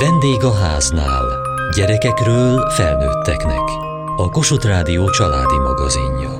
Vendég a háznál. Gyerekekről felnőtteknek. A Kossuth Rádió családi magazinja.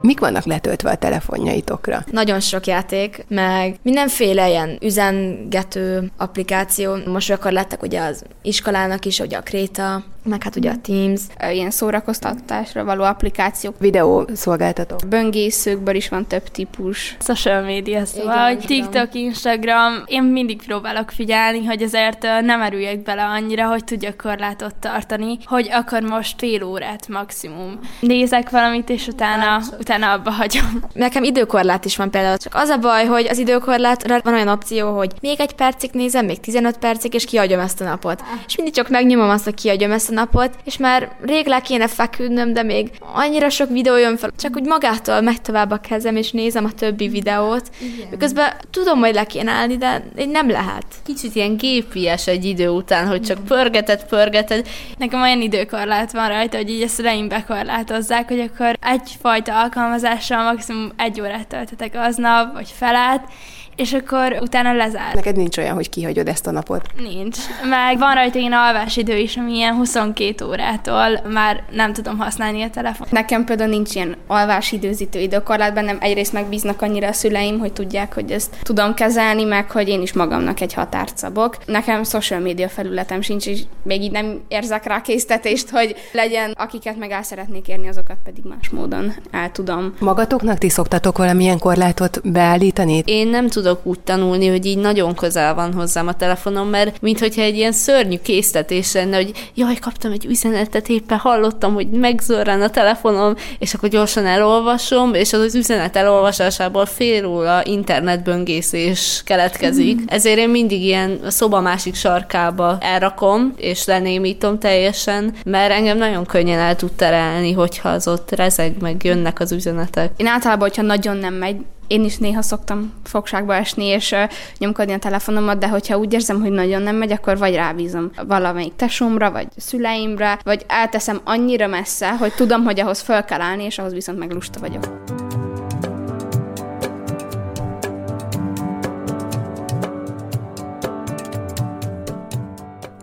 Mik vannak letöltve a telefonjaitokra? Nagyon sok játék, meg mindenféle ilyen üzengető applikáció. Most akkor lettek ugye az iskolának is, ugye a Kréta, meg hát ugye a Teams. Ilyen szórakoztatásra való applikációk. Videó szolgáltatók. Böngészőkből is van több típus. Social media, szóval, hogy TikTok, Instagram, én mindig próbálok figyelni, hogy azért nem erüljek bele annyira, hogy tudjak korlátot tartani, hogy akkor most fél órát maximum. Nézek valamit, és utána, utána abba hagyom. Nekem időkorlát is van például, csak az a baj, hogy az időkorlátra van olyan opció, hogy még egy percig nézem, még 15 percig, és kiadjam ezt a napot. És mindig csak megnyomom azt, hogy kiadjam ezt a napot, és már rég le kéne feküdnöm, de még annyira sok videó jön fel, csak úgy magától megy tovább a kezem, és nézem a többi videót. Igen. Közben tudom, hogy le kéne állni, de nem lehet. Kicsit ilyen gépies egy idő után, hogy csak pörgeted, pörgeted. Nekem olyan időkorlát van rajta, hogy így ezt szüleim bekorlátozzák, hogy akkor egyfajta alkalmazással maximum egy órát töltetek aznap, vagy felát, és akkor utána lezár. Neked nincs olyan, hogy kihagyod ezt a napot? Nincs. Meg van rajta ilyen alvásidő is, ami ilyen 22 órától már nem tudom használni a telefon. Nekem például nincs ilyen alvásidőzítő időkorlát bennem. Egyrészt megbíznak annyira a szüleim, hogy tudják, hogy ezt tudom kezelni, meg hogy én is magamnak egy határt szabok. Nekem social media felületem sincs, és még így nem érzek rá késztetést, hogy legyen, akiket meg el szeretnék érni, azokat pedig más módon el tudom. Magatoknak ti szoktatok valamilyen korlátot beállítani? Én nem tudom tudok úgy tanulni, hogy így nagyon közel van hozzám a telefonom, mert mintha egy ilyen szörnyű késztetés lenne, hogy jaj, kaptam egy üzenetet, éppen hallottam, hogy megzörren a telefonom, és akkor gyorsan elolvasom, és az, az üzenet elolvasásából fél óra internetböngészés keletkezik. Mm. Ezért én mindig ilyen a szoba másik sarkába elrakom, és lenémítom teljesen, mert engem nagyon könnyen el tud terelni, hogyha az ott rezeg, meg jönnek az üzenetek. Én általában, hogyha nagyon nem megy, én is néha szoktam fogságba esni, és nyomkodni a telefonomat, de hogyha úgy érzem, hogy nagyon nem megy, akkor vagy rábízom valamelyik tesómra, vagy szüleimre, vagy elteszem annyira messze, hogy tudom, hogy ahhoz fel kell állni, és ahhoz viszont meg lusta vagyok.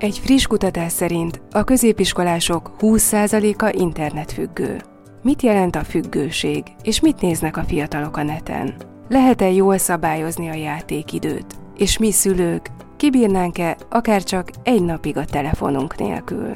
Egy friss kutatás szerint a középiskolások 20%-a internetfüggő. Mit jelent a függőség, és mit néznek a fiatalok a neten? Lehet-e jól szabályozni a játékidőt? És mi szülők, kibírnánk-e akár csak egy napig a telefonunk nélkül?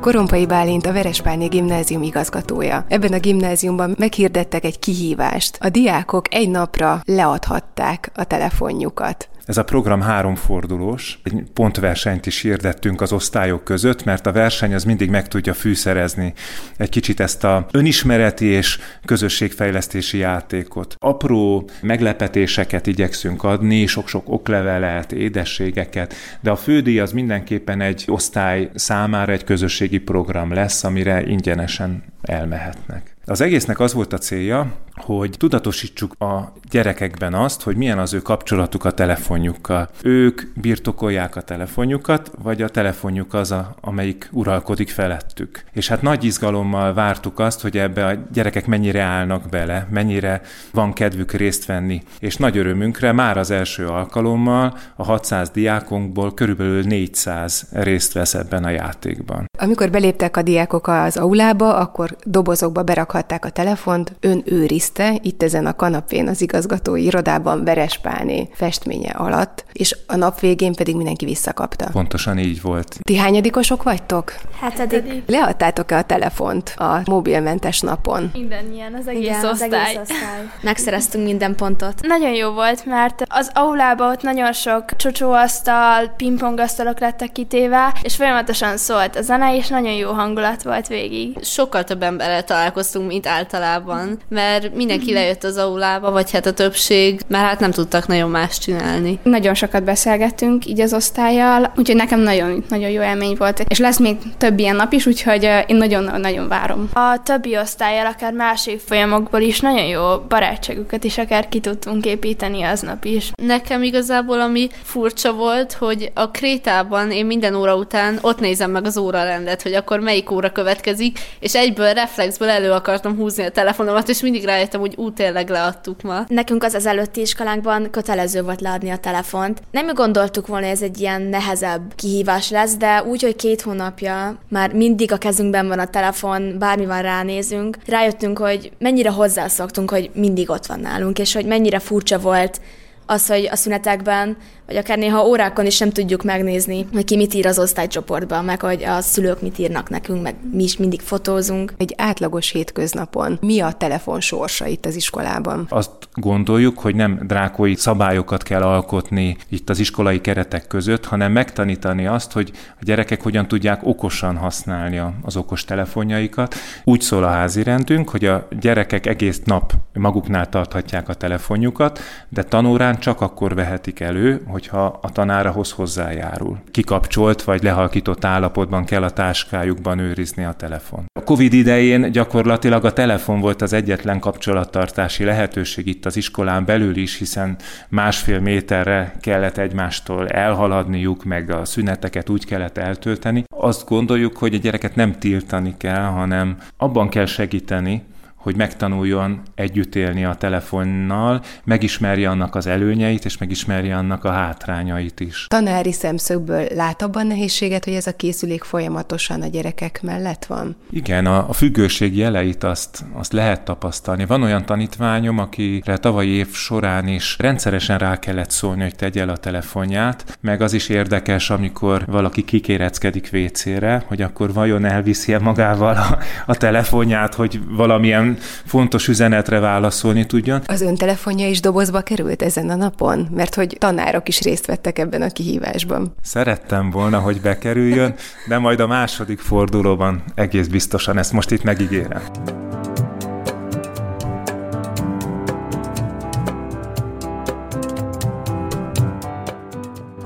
Korompai Bálint a Verespálni Gimnázium igazgatója. Ebben a gimnáziumban meghirdettek egy kihívást. A diákok egy napra leadhatták a telefonjukat. Ez a program háromfordulós, egy pontversenyt is hirdettünk az osztályok között, mert a verseny az mindig meg tudja fűszerezni egy kicsit ezt a önismereti és közösségfejlesztési játékot. Apró meglepetéseket igyekszünk adni, sok-sok oklevelet, édességeket, de a fődíj az mindenképpen egy osztály számára egy közösségi program lesz, amire ingyenesen elmehetnek. Az egésznek az volt a célja, hogy tudatosítsuk a gyerekekben azt, hogy milyen az ő kapcsolatuk a telefonjukkal. Ők birtokolják a telefonjukat, vagy a telefonjuk az, a, amelyik uralkodik felettük. És hát nagy izgalommal vártuk azt, hogy ebbe a gyerekek mennyire állnak bele, mennyire van kedvük részt venni. És nagy örömünkre már az első alkalommal a 600 diákunkból körülbelül 400 részt vesz ebben a játékban. Amikor beléptek a diákok az aulába, akkor dobozokba berakhatták a telefont, ön őrizte, itt ezen a kanapén az igazgatói irodában Verespálné festménye alatt, és a nap végén pedig mindenki visszakapta. Pontosan így volt. Ti hányadikosok vagytok? Hetedik. Leadtátok-e a telefont a mobilmentes napon? Mindennyian, az egész Igen, osztály. az egész osztály. Megszereztünk minden pontot. Nagyon jó volt, mert az aulában ott nagyon sok csocsóasztal, pingpongasztalok lettek kitéve, és folyamatosan szólt a zene, és nagyon jó hangulat volt végig. Sokkal több emberrel találkoztunk, mint általában, mert mindenki lejött az aulába, vagy hát a többség, mert hát nem tudtak nagyon más csinálni. Nagyon sokat beszélgettünk így az osztályjal, úgyhogy nekem nagyon, nagyon jó élmény volt, és lesz még több ilyen nap is, úgyhogy én nagyon-nagyon várom. A többi osztályjal, akár más évfolyamokból is nagyon jó barátságukat is akár ki tudtunk építeni aznap is. Nekem igazából ami furcsa volt, hogy a Krétában én minden óra után ott nézem meg az órarendet, hogy akkor melyik óra következik, és egyből reflexből elő akar akartam húzni a telefonomat, és mindig rájöttem, hogy ú, tényleg leadtuk ma. Nekünk az az előtti iskolánkban kötelező volt leadni a telefont. Nem gondoltuk volna, hogy ez egy ilyen nehezebb kihívás lesz, de úgy, hogy két hónapja már mindig a kezünkben van a telefon, bármi van ránézünk, rájöttünk, hogy mennyire hozzászoktunk, hogy mindig ott van nálunk, és hogy mennyire furcsa volt az, hogy a szünetekben, vagy akár néha órákon is nem tudjuk megnézni, hogy ki mit ír az osztálycsoportban, meg hogy a szülők mit írnak nekünk, meg mi is mindig fotózunk. Egy átlagos hétköznapon mi a telefon sorsa itt az iskolában? Azt gondoljuk, hogy nem drákói szabályokat kell alkotni itt az iskolai keretek között, hanem megtanítani azt, hogy a gyerekek hogyan tudják okosan használni az okos telefonjaikat. Úgy szól a házi rendünk, hogy a gyerekek egész nap maguknál tarthatják a telefonjukat, de tanórán csak akkor vehetik elő, hogyha a tanárahoz hozzájárul. Kikapcsolt vagy lehalkított állapotban kell a táskájukban őrizni a telefon. A Covid idején gyakorlatilag a telefon volt az egyetlen kapcsolattartási lehetőség itt az iskolán belül is, hiszen másfél méterre kellett egymástól elhaladniuk, meg a szüneteket úgy kellett eltölteni. Azt gondoljuk, hogy a gyereket nem tiltani kell, hanem abban kell segíteni, hogy megtanuljon együtt élni a telefonnal, megismerje annak az előnyeit, és megismerje annak a hátrányait is. Tanári szemszögből lát abban nehézséget, hogy ez a készülék folyamatosan a gyerekek mellett van? Igen, a, a függőség jeleit azt, azt lehet tapasztalni. Van olyan tanítványom, akire tavalyi év során is rendszeresen rá kellett szólni, hogy tegye el a telefonját, meg az is érdekes, amikor valaki kikéreckedik WC-re, hogy akkor vajon elviszi-e magával a, a telefonját, hogy valamilyen fontos üzenetre válaszolni tudjon. Az ön telefonja is dobozba került ezen a napon? Mert hogy tanárok is részt vettek ebben a kihívásban. Szerettem volna, hogy bekerüljön, de majd a második fordulóban egész biztosan ezt most itt megígérem.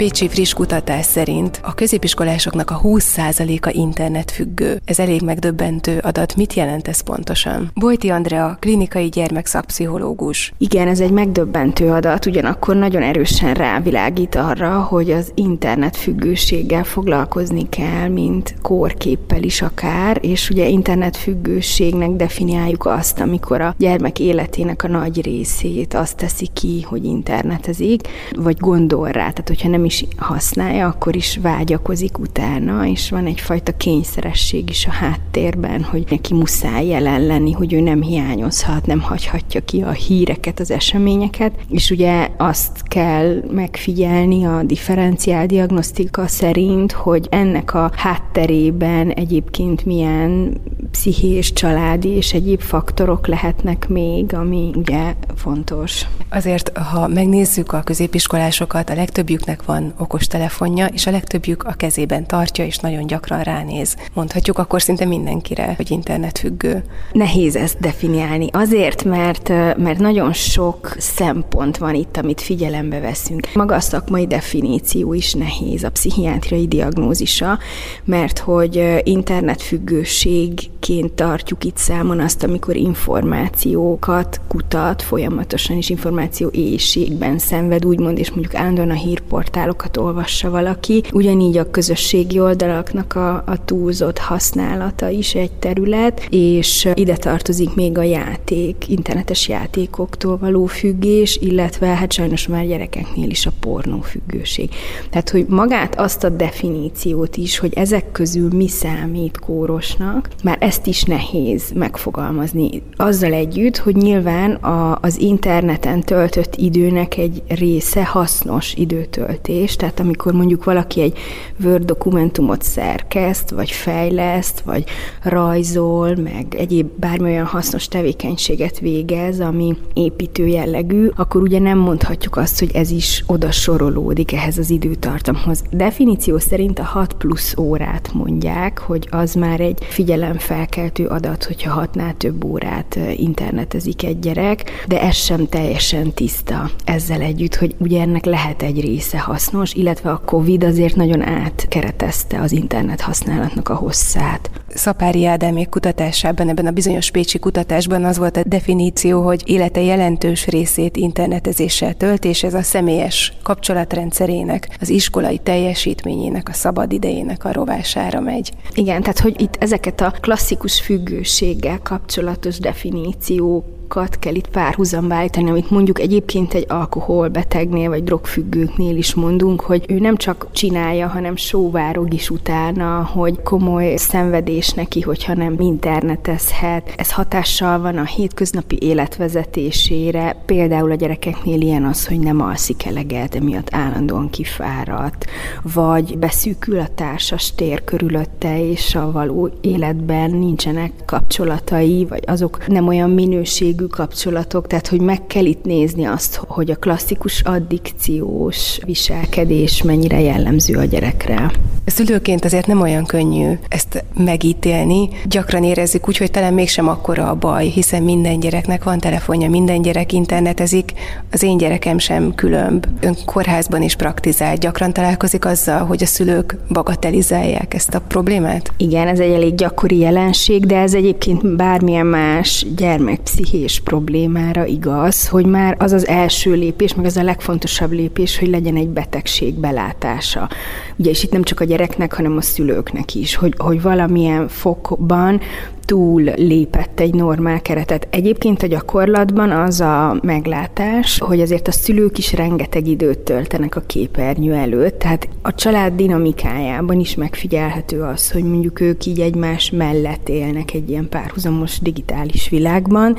Pécsi friss kutatás szerint a középiskolásoknak a 20%-a internetfüggő. Ez elég megdöbbentő adat. Mit jelent ez pontosan? Bojti Andrea, klinikai gyermekszakpszichológus. Igen, ez egy megdöbbentő adat, ugyanakkor nagyon erősen rávilágít arra, hogy az internetfüggőséggel foglalkozni kell, mint kórképpel is akár, és ugye internetfüggőségnek definiáljuk azt, amikor a gyermek életének a nagy részét azt teszi ki, hogy internetezik, vagy gondol rá. Tehát, hogyha nem is használja, akkor is vágyakozik utána, és van egyfajta kényszeresség is a háttérben, hogy neki muszáj jelen lenni, hogy ő nem hiányozhat, nem hagyhatja ki a híreket, az eseményeket, és ugye azt kell megfigyelni a differenciál diagnosztika szerint, hogy ennek a hátterében egyébként milyen pszichés, családi és egyéb faktorok lehetnek még, ami ugye fontos. Azért, ha megnézzük a középiskolásokat, a legtöbbjüknek van okostelefonja, és a legtöbbjük a kezében tartja, és nagyon gyakran ránéz. Mondhatjuk akkor szinte mindenkire, hogy internetfüggő. Nehéz ezt definiálni. Azért, mert, mert nagyon sok szempont van itt, amit figyelembe veszünk. Maga a szakmai definíció is nehéz, a pszichiátriai diagnózisa, mert hogy internetfüggőségként tartjuk itt számon azt, amikor információkat kutat, folyamatosan is információ éjségben szenved, úgymond, és mondjuk állandóan a hírportál portálokat olvassa valaki. Ugyanígy a közösségi oldalaknak a, a túlzott használata is egy terület, és ide tartozik még a játék, internetes játékoktól való függés, illetve hát sajnos már gyerekeknél is a pornófüggőség. Tehát, hogy magát azt a definíciót is, hogy ezek közül mi számít kórosnak, már ezt is nehéz megfogalmazni. Azzal együtt, hogy nyilván a, az interneten töltött időnek egy része hasznos időtöltés, tehát amikor mondjuk valaki egy Word dokumentumot szerkeszt, vagy fejleszt, vagy rajzol, meg egyéb bármilyen hasznos tevékenységet végez, ami építő jellegű, akkor ugye nem mondhatjuk azt, hogy ez is oda sorolódik ehhez az időtartamhoz. Definíció szerint a 6 plusz órát mondják, hogy az már egy figyelemfelkeltő adat, hogyha hatnál több órát internetezik egy gyerek, de ez sem teljesen tiszta ezzel együtt, hogy ugye ennek lehet egy része hasznos illetve a Covid azért nagyon átkeretezte az internet használatnak a hosszát. Szapári Ádámék kutatásában, ebben a bizonyos pécsi kutatásban az volt a definíció, hogy élete jelentős részét internetezéssel tölt, és ez a személyes kapcsolatrendszerének, az iskolai teljesítményének, a szabad idejének a rovására megy. Igen, tehát hogy itt ezeket a klasszikus függőséggel kapcsolatos definíciók dolgokat kell itt párhuzamba állítani, amit mondjuk egyébként egy alkoholbetegnél vagy drogfüggőknél is mondunk, hogy ő nem csak csinálja, hanem sóvárog is utána, hogy komoly szenvedés neki, hogyha nem internetezhet. Ez hatással van a hétköznapi életvezetésére, például a gyerekeknél ilyen az, hogy nem alszik eleget, emiatt állandóan kifáradt, vagy beszűkül a társas tér körülötte, és a való életben nincsenek kapcsolatai, vagy azok nem olyan minőségű minőségű kapcsolatok, tehát hogy meg kell itt nézni azt, hogy a klasszikus addikciós viselkedés mennyire jellemző a gyerekre. Szülőként azért nem olyan könnyű ezt megítélni. Gyakran érezzük úgy, hogy talán mégsem akkora a baj, hiszen minden gyereknek van telefonja, minden gyerek internetezik, az én gyerekem sem különb. Ön kórházban is praktizál, gyakran találkozik azzal, hogy a szülők bagatelizálják ezt a problémát? Igen, ez egy elég gyakori jelenség, de ez egyébként bármilyen más gyermekpszichés lépés problémára igaz, hogy már az az első lépés, meg az a legfontosabb lépés, hogy legyen egy betegség belátása. Ugye, és itt nem csak a gyereknek, hanem a szülőknek is, hogy, hogy valamilyen fokban túl lépett egy normál keretet. Egyébként a gyakorlatban az a meglátás, hogy azért a szülők is rengeteg időt töltenek a képernyő előtt, tehát a család dinamikájában is megfigyelhető az, hogy mondjuk ők így egymás mellett élnek egy ilyen párhuzamos digitális világban,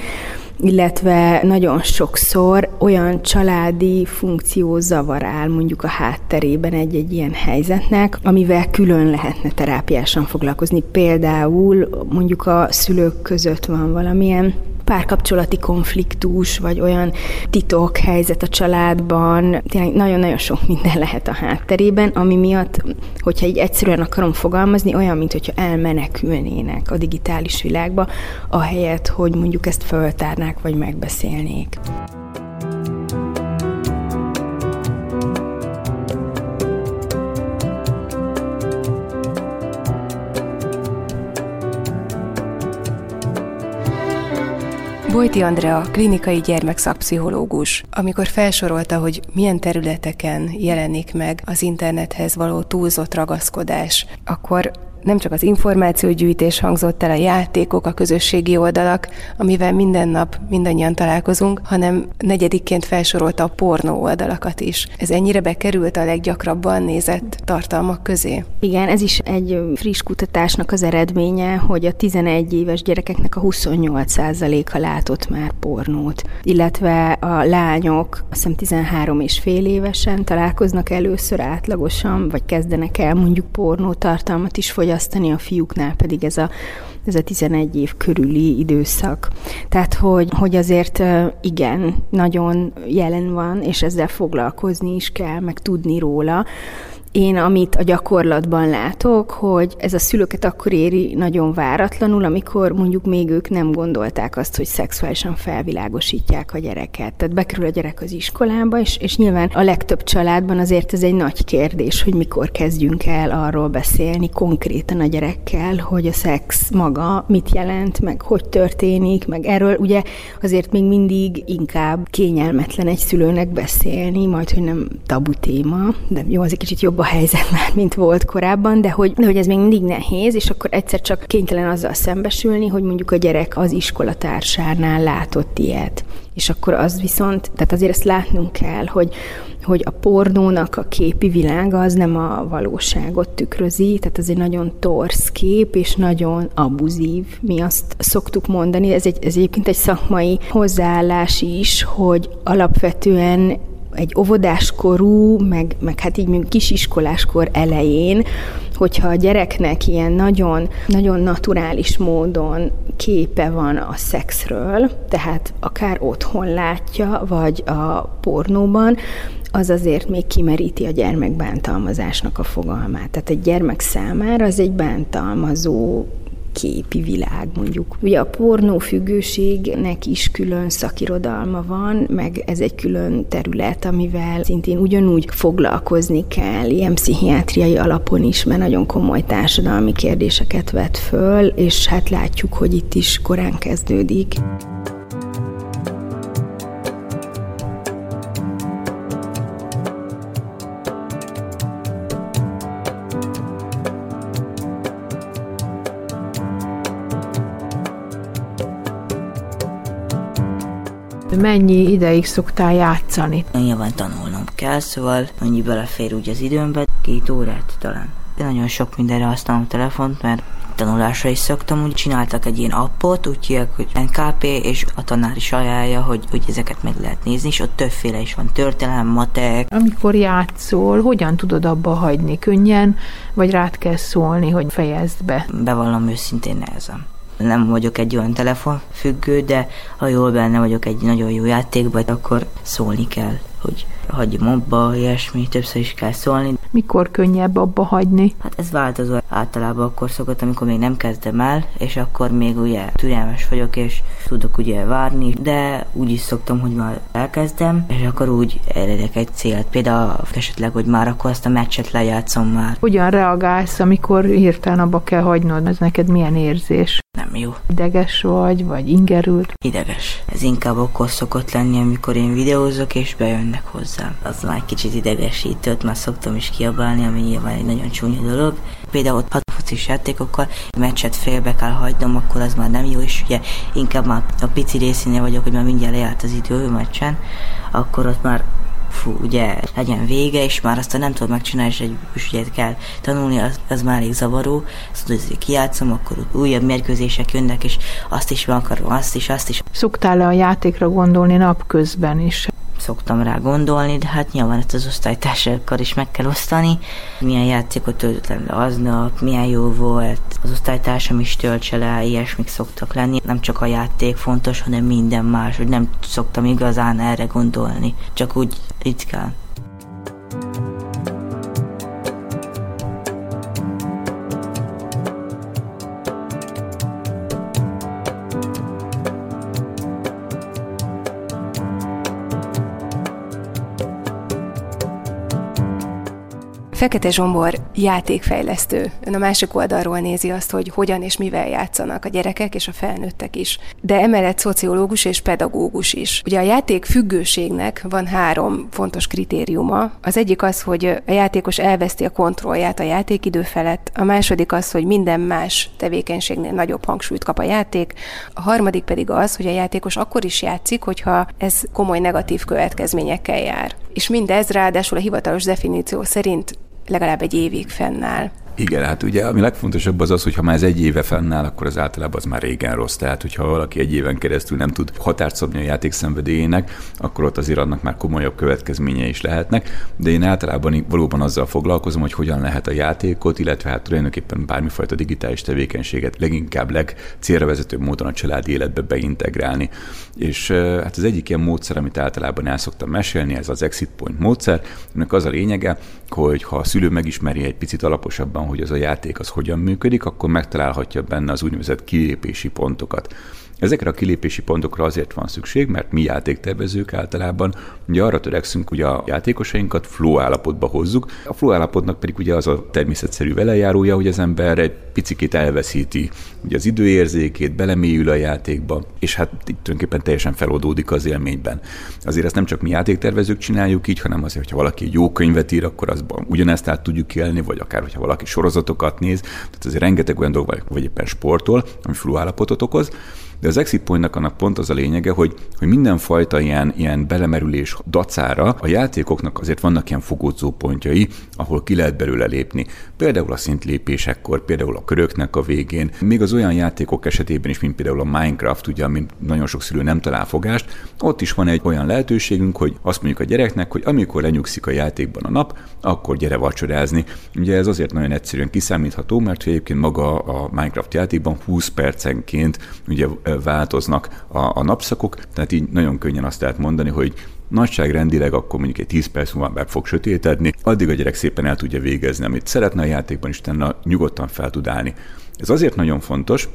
illetve nagyon sokszor olyan családi funkció zavar áll mondjuk a hátterében egy-egy ilyen helyzetnek, amivel külön lehetne terápiásan foglalkozni. Például mondjuk a szülők között van valamilyen párkapcsolati konfliktus, vagy olyan titok helyzet a családban, tényleg nagyon-nagyon sok minden lehet a hátterében, ami miatt, hogyha így egyszerűen akarom fogalmazni, olyan, mint hogyha elmenekülnének a digitális világba, ahelyett, hogy mondjuk ezt föltárnák, vagy megbeszélnék. Bojti Andrea, klinikai gyermekszakpszichológus, amikor felsorolta, hogy milyen területeken jelenik meg az internethez való túlzott ragaszkodás, akkor nem csak az információgyűjtés hangzott el, a játékok, a közösségi oldalak, amivel minden nap mindannyian találkozunk, hanem negyedikként felsorolta a pornó oldalakat is. Ez ennyire bekerült a leggyakrabban nézett tartalmak közé? Igen, ez is egy friss kutatásnak az eredménye, hogy a 11 éves gyerekeknek a 28%-a látott már pornót, illetve a lányok azt hiszem 13 és fél évesen találkoznak először átlagosan, vagy kezdenek el mondjuk pornó tartalmat is fogyasztani, fogyasztani, a fiúknál pedig ez a, ez a 11 év körüli időszak. Tehát, hogy, hogy azért igen, nagyon jelen van, és ezzel foglalkozni is kell, meg tudni róla, én, amit a gyakorlatban látok, hogy ez a szülőket akkor éri nagyon váratlanul, amikor mondjuk még ők nem gondolták azt, hogy szexuálisan felvilágosítják a gyereket. Tehát bekerül a gyerek az iskolába, és, és nyilván a legtöbb családban azért ez egy nagy kérdés, hogy mikor kezdjünk el arról beszélni konkrétan a gyerekkel, hogy a szex maga mit jelent, meg hogy történik, meg erről ugye azért még mindig inkább kényelmetlen egy szülőnek beszélni, majd, hogy nem tabu téma, de jó, az egy kicsit jobb helyzet már, mint volt korábban, de hogy, de hogy ez még mindig nehéz, és akkor egyszer csak kénytelen azzal szembesülni, hogy mondjuk a gyerek az iskolatársánál látott ilyet. És akkor az viszont, tehát azért ezt látnunk kell, hogy, hogy a pornónak a képi világa az nem a valóságot tükrözi, tehát ez egy nagyon torsz kép, és nagyon abuzív. Mi azt szoktuk mondani, ez, egy, ez egyébként egy szakmai hozzáállás is, hogy alapvetően egy óvodáskorú, meg, meg hát így mondjuk kisiskoláskor elején, hogyha a gyereknek ilyen nagyon, nagyon naturális módon képe van a szexről, tehát akár otthon látja, vagy a pornóban, az azért még kimeríti a gyermek bántalmazásnak a fogalmát. Tehát egy gyermek számára az egy bántalmazó képi világ mondjuk. Ugye a pornófüggőségnek is külön szakirodalma van, meg ez egy külön terület, amivel szintén ugyanúgy foglalkozni kell, ilyen pszichiátriai alapon is, mert nagyon komoly társadalmi kérdéseket vet föl, és hát látjuk, hogy itt is korán kezdődik. Mennyi ideig szoktál játszani? Nyilván tanulnom kell, szóval annyi belefér úgy az időmbe, két órát talán. De nagyon sok mindenre használom a telefont, mert tanulásra is szoktam, úgy csináltak egy ilyen appot, úgy hívják, hogy NKP, és a tanár is ajánlja, hogy, hogy ezeket meg lehet nézni, és ott többféle is van, történelem, matek. Amikor játszol, hogyan tudod abba hagyni? Könnyen, vagy rád kell szólni, hogy fejezd be? Bevallom őszintén nehezen nem vagyok egy olyan telefonfüggő, de ha jól benne vagyok egy nagyon jó játékban, akkor szólni kell, hogy hagyjam abba, ilyesmi, többször is kell szólni. Mikor könnyebb abba hagyni? Hát ez változó. Általában akkor szokott, amikor még nem kezdem el, és akkor még ugye türelmes vagyok, és tudok ugye várni, de úgy is szoktam, hogy már elkezdem, és akkor úgy eredek egy célt. Például esetleg, hogy már akkor azt a meccset lejátszom már. Hogyan reagálsz, amikor hirtelen abba kell hagynod? Ez neked milyen érzés? Nem jó. Ideges vagy, vagy ingerült? Ideges. Ez inkább akkor szokott lenni, amikor én videózok, és bejönnek hozzám. Az már egy kicsit idegesítőt, már szoktam is kiabálni, ami nyilván egy nagyon csúnya dolog. Például ott focis játékokkal meccset félbe kell hagynom, akkor az már nem jó, és ugye inkább már a pici részénél vagyok, hogy már mindjárt lejárt az idő meccsen, akkor ott már fú, ugye legyen vége, és már azt nem tudod megcsinálni, és egy ügyet kell tanulni, az, az már elég zavaró. Szóval, hogy kijátszom, akkor újabb mérkőzések jönnek, és azt is meg akarom, azt is, azt is. Szoktál-e a játékra gondolni napközben is? Szoktam rá gondolni, de hát nyilván ezt az osztálytársakkal is meg kell osztani. Milyen játékot töltött le aznap, milyen jó volt, az osztálytársam is töltse le, ilyesmik szoktak lenni. Nem csak a játék fontos, hanem minden más, hogy nem szoktam igazán erre gondolni, csak úgy ritkán. Fekete Zsombor játékfejlesztő. Ön a másik oldalról nézi azt, hogy hogyan és mivel játszanak a gyerekek és a felnőttek is. De emellett szociológus és pedagógus is. Ugye a játék függőségnek van három fontos kritériuma. Az egyik az, hogy a játékos elveszti a kontrollját a játékidő felett, a második az, hogy minden más tevékenységnél nagyobb hangsúlyt kap a játék, a harmadik pedig az, hogy a játékos akkor is játszik, hogyha ez komoly negatív következményekkel jár. És mindez ráadásul a hivatalos definíció szerint legalább egy évig fennáll. Igen, hát ugye ami legfontosabb az az, hogy ha már ez egy éve fennáll, akkor az általában az már régen rossz. Tehát, hogyha valaki egy éven keresztül nem tud határt szabni a játék szenvedélyének, akkor ott azért annak már komolyabb következményei is lehetnek. De én általában valóban azzal foglalkozom, hogy hogyan lehet a játékot, illetve hát tulajdonképpen bármifajta digitális tevékenységet leginkább legcélra módon a családi életbe beintegrálni. És hát az egyik ilyen módszer, amit általában el szoktam mesélni, ez az exit point módszer, ennek az a lényege, hogy ha a szülő megismeri egy picit alaposabban, hogy az a játék az hogyan működik, akkor megtalálhatja benne az úgynevezett kilépési pontokat. Ezekre a kilépési pontokra azért van szükség, mert mi játéktervezők általában ugye arra törekszünk, hogy a játékosainkat flow állapotba hozzuk. A flow állapotnak pedig ugye az a természetszerű velejárója, hogy az ember egy picikét elveszíti ugye az időérzékét, belemélyül a játékba, és hát itt tulajdonképpen teljesen feloldódik az élményben. Azért ezt nem csak mi játéktervezők csináljuk így, hanem azért, hogyha valaki egy jó könyvet ír, akkor azban ugyanezt át tudjuk élni, vagy akár, hogyha valaki sorozatokat néz, tehát azért rengeteg olyan dolog, vagy éppen sportol, ami flow állapotot okoz, de az exit pointnak annak pont az a lényege, hogy, hogy mindenfajta ilyen, ilyen belemerülés dacára a játékoknak azért vannak ilyen fogódzó pontjai, ahol ki lehet belőle lépni. Például a szintlépésekkor, például a köröknek a végén, még az olyan játékok esetében is, mint például a Minecraft, ugye, mint nagyon sok szülő nem talál fogást, ott is van egy olyan lehetőségünk, hogy azt mondjuk a gyereknek, hogy amikor lenyugszik a játékban a nap, akkor gyere vacsorázni. Ugye ez azért nagyon egyszerűen kiszámítható, mert egyébként maga a Minecraft játékban 20 percenként ugye változnak a, a napszakok, tehát így nagyon könnyen azt lehet mondani, hogy nagyságrendileg akkor mondjuk egy 10 perc múlva meg fog sötétedni, addig a gyerek szépen el tudja végezni, amit szeretne a játékban, és utána nyugodtan fel tud állni. Ez azért nagyon fontos,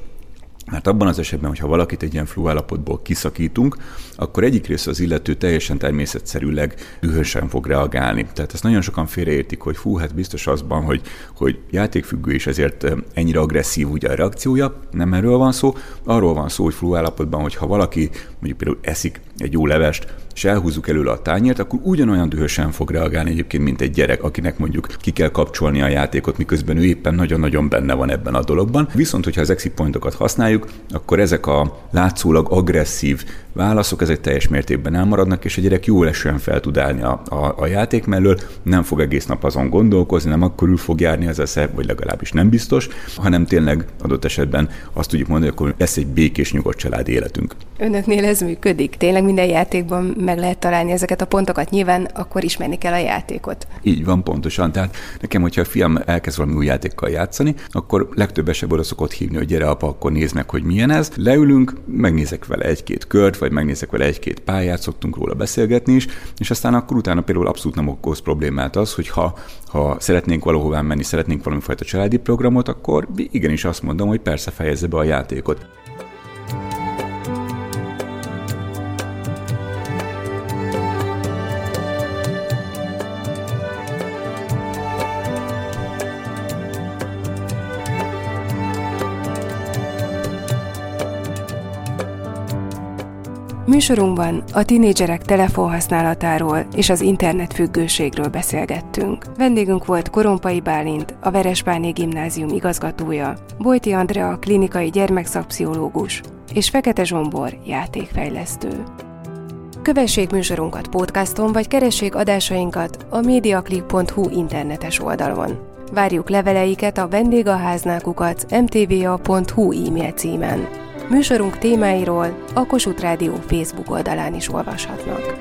mert abban az esetben, hogyha valakit egy ilyen flu állapotból kiszakítunk, akkor egyik része az illető teljesen természetszerűleg dühösen fog reagálni. Tehát ezt nagyon sokan félreértik, hogy fú, hát biztos azban, hogy, hogy játékfüggő és ezért ennyire agresszív ugye a reakciója. Nem erről van szó. Arról van szó, hogy flu állapotban, hogyha valaki mondjuk például eszik egy jó levest, és elhúzzuk előle a tányért, akkor ugyanolyan dühösen fog reagálni egyébként, mint egy gyerek, akinek mondjuk ki kell kapcsolni a játékot, miközben ő éppen nagyon-nagyon benne van ebben a dologban. Viszont, hogyha az exit pointokat használjuk, akkor ezek a látszólag agresszív válaszok, ezek teljes mértékben elmaradnak, és a gyerek jól esően fel tud állni a, a, a játék mellől, nem fog egész nap azon gondolkozni, nem akkor fog járni az esze, vagy legalábbis nem biztos, hanem tényleg adott esetben azt tudjuk mondani, hogy akkor lesz egy békés, nyugodt családi életünk. Önöknél ez működik? Tényleg minden játékban meg lehet találni ezeket a pontokat, nyilván akkor ismerni kell a játékot. Így van, pontosan. Tehát nekem, hogyha a fiam elkezd valami új játékkal játszani, akkor legtöbb esetben oda szokott hívni, hogy gyere apa, akkor nézd meg, hogy milyen ez. Leülünk, megnézek vele egy-két kört, vagy megnézek vele egy-két pályát, szoktunk róla beszélgetni is, és aztán akkor utána például abszolút nem okoz problémát az, hogy ha, ha szeretnénk valahová menni, szeretnénk valami fajta családi programot, akkor igenis azt mondom, hogy persze fejezze be a játékot. Műsorunkban a tinédzserek telefonhasználatáról és az internetfüggőségről beszélgettünk. Vendégünk volt Korompai Bálint, a Veresbáné Gimnázium igazgatója, Bojti Andrea, klinikai gyermekszakpszichológus, és Fekete Zsombor, játékfejlesztő. Kövessék műsorunkat podcaston, vagy keressék adásainkat a mediaclick.hu internetes oldalon. Várjuk leveleiket a vendégaháznákukat mtva.hu e-mail címen. Műsorunk témáiról a Kossuth Rádió Facebook oldalán is olvashatnak.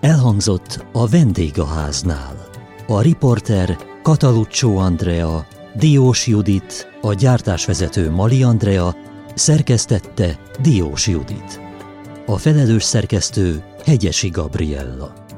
Elhangzott a vendégháznál. A riporter Kataluccio Andrea, Diós Judit, a gyártásvezető Mali Andrea, szerkesztette Diós Judit. A felelős szerkesztő Hegyesi Gabriella.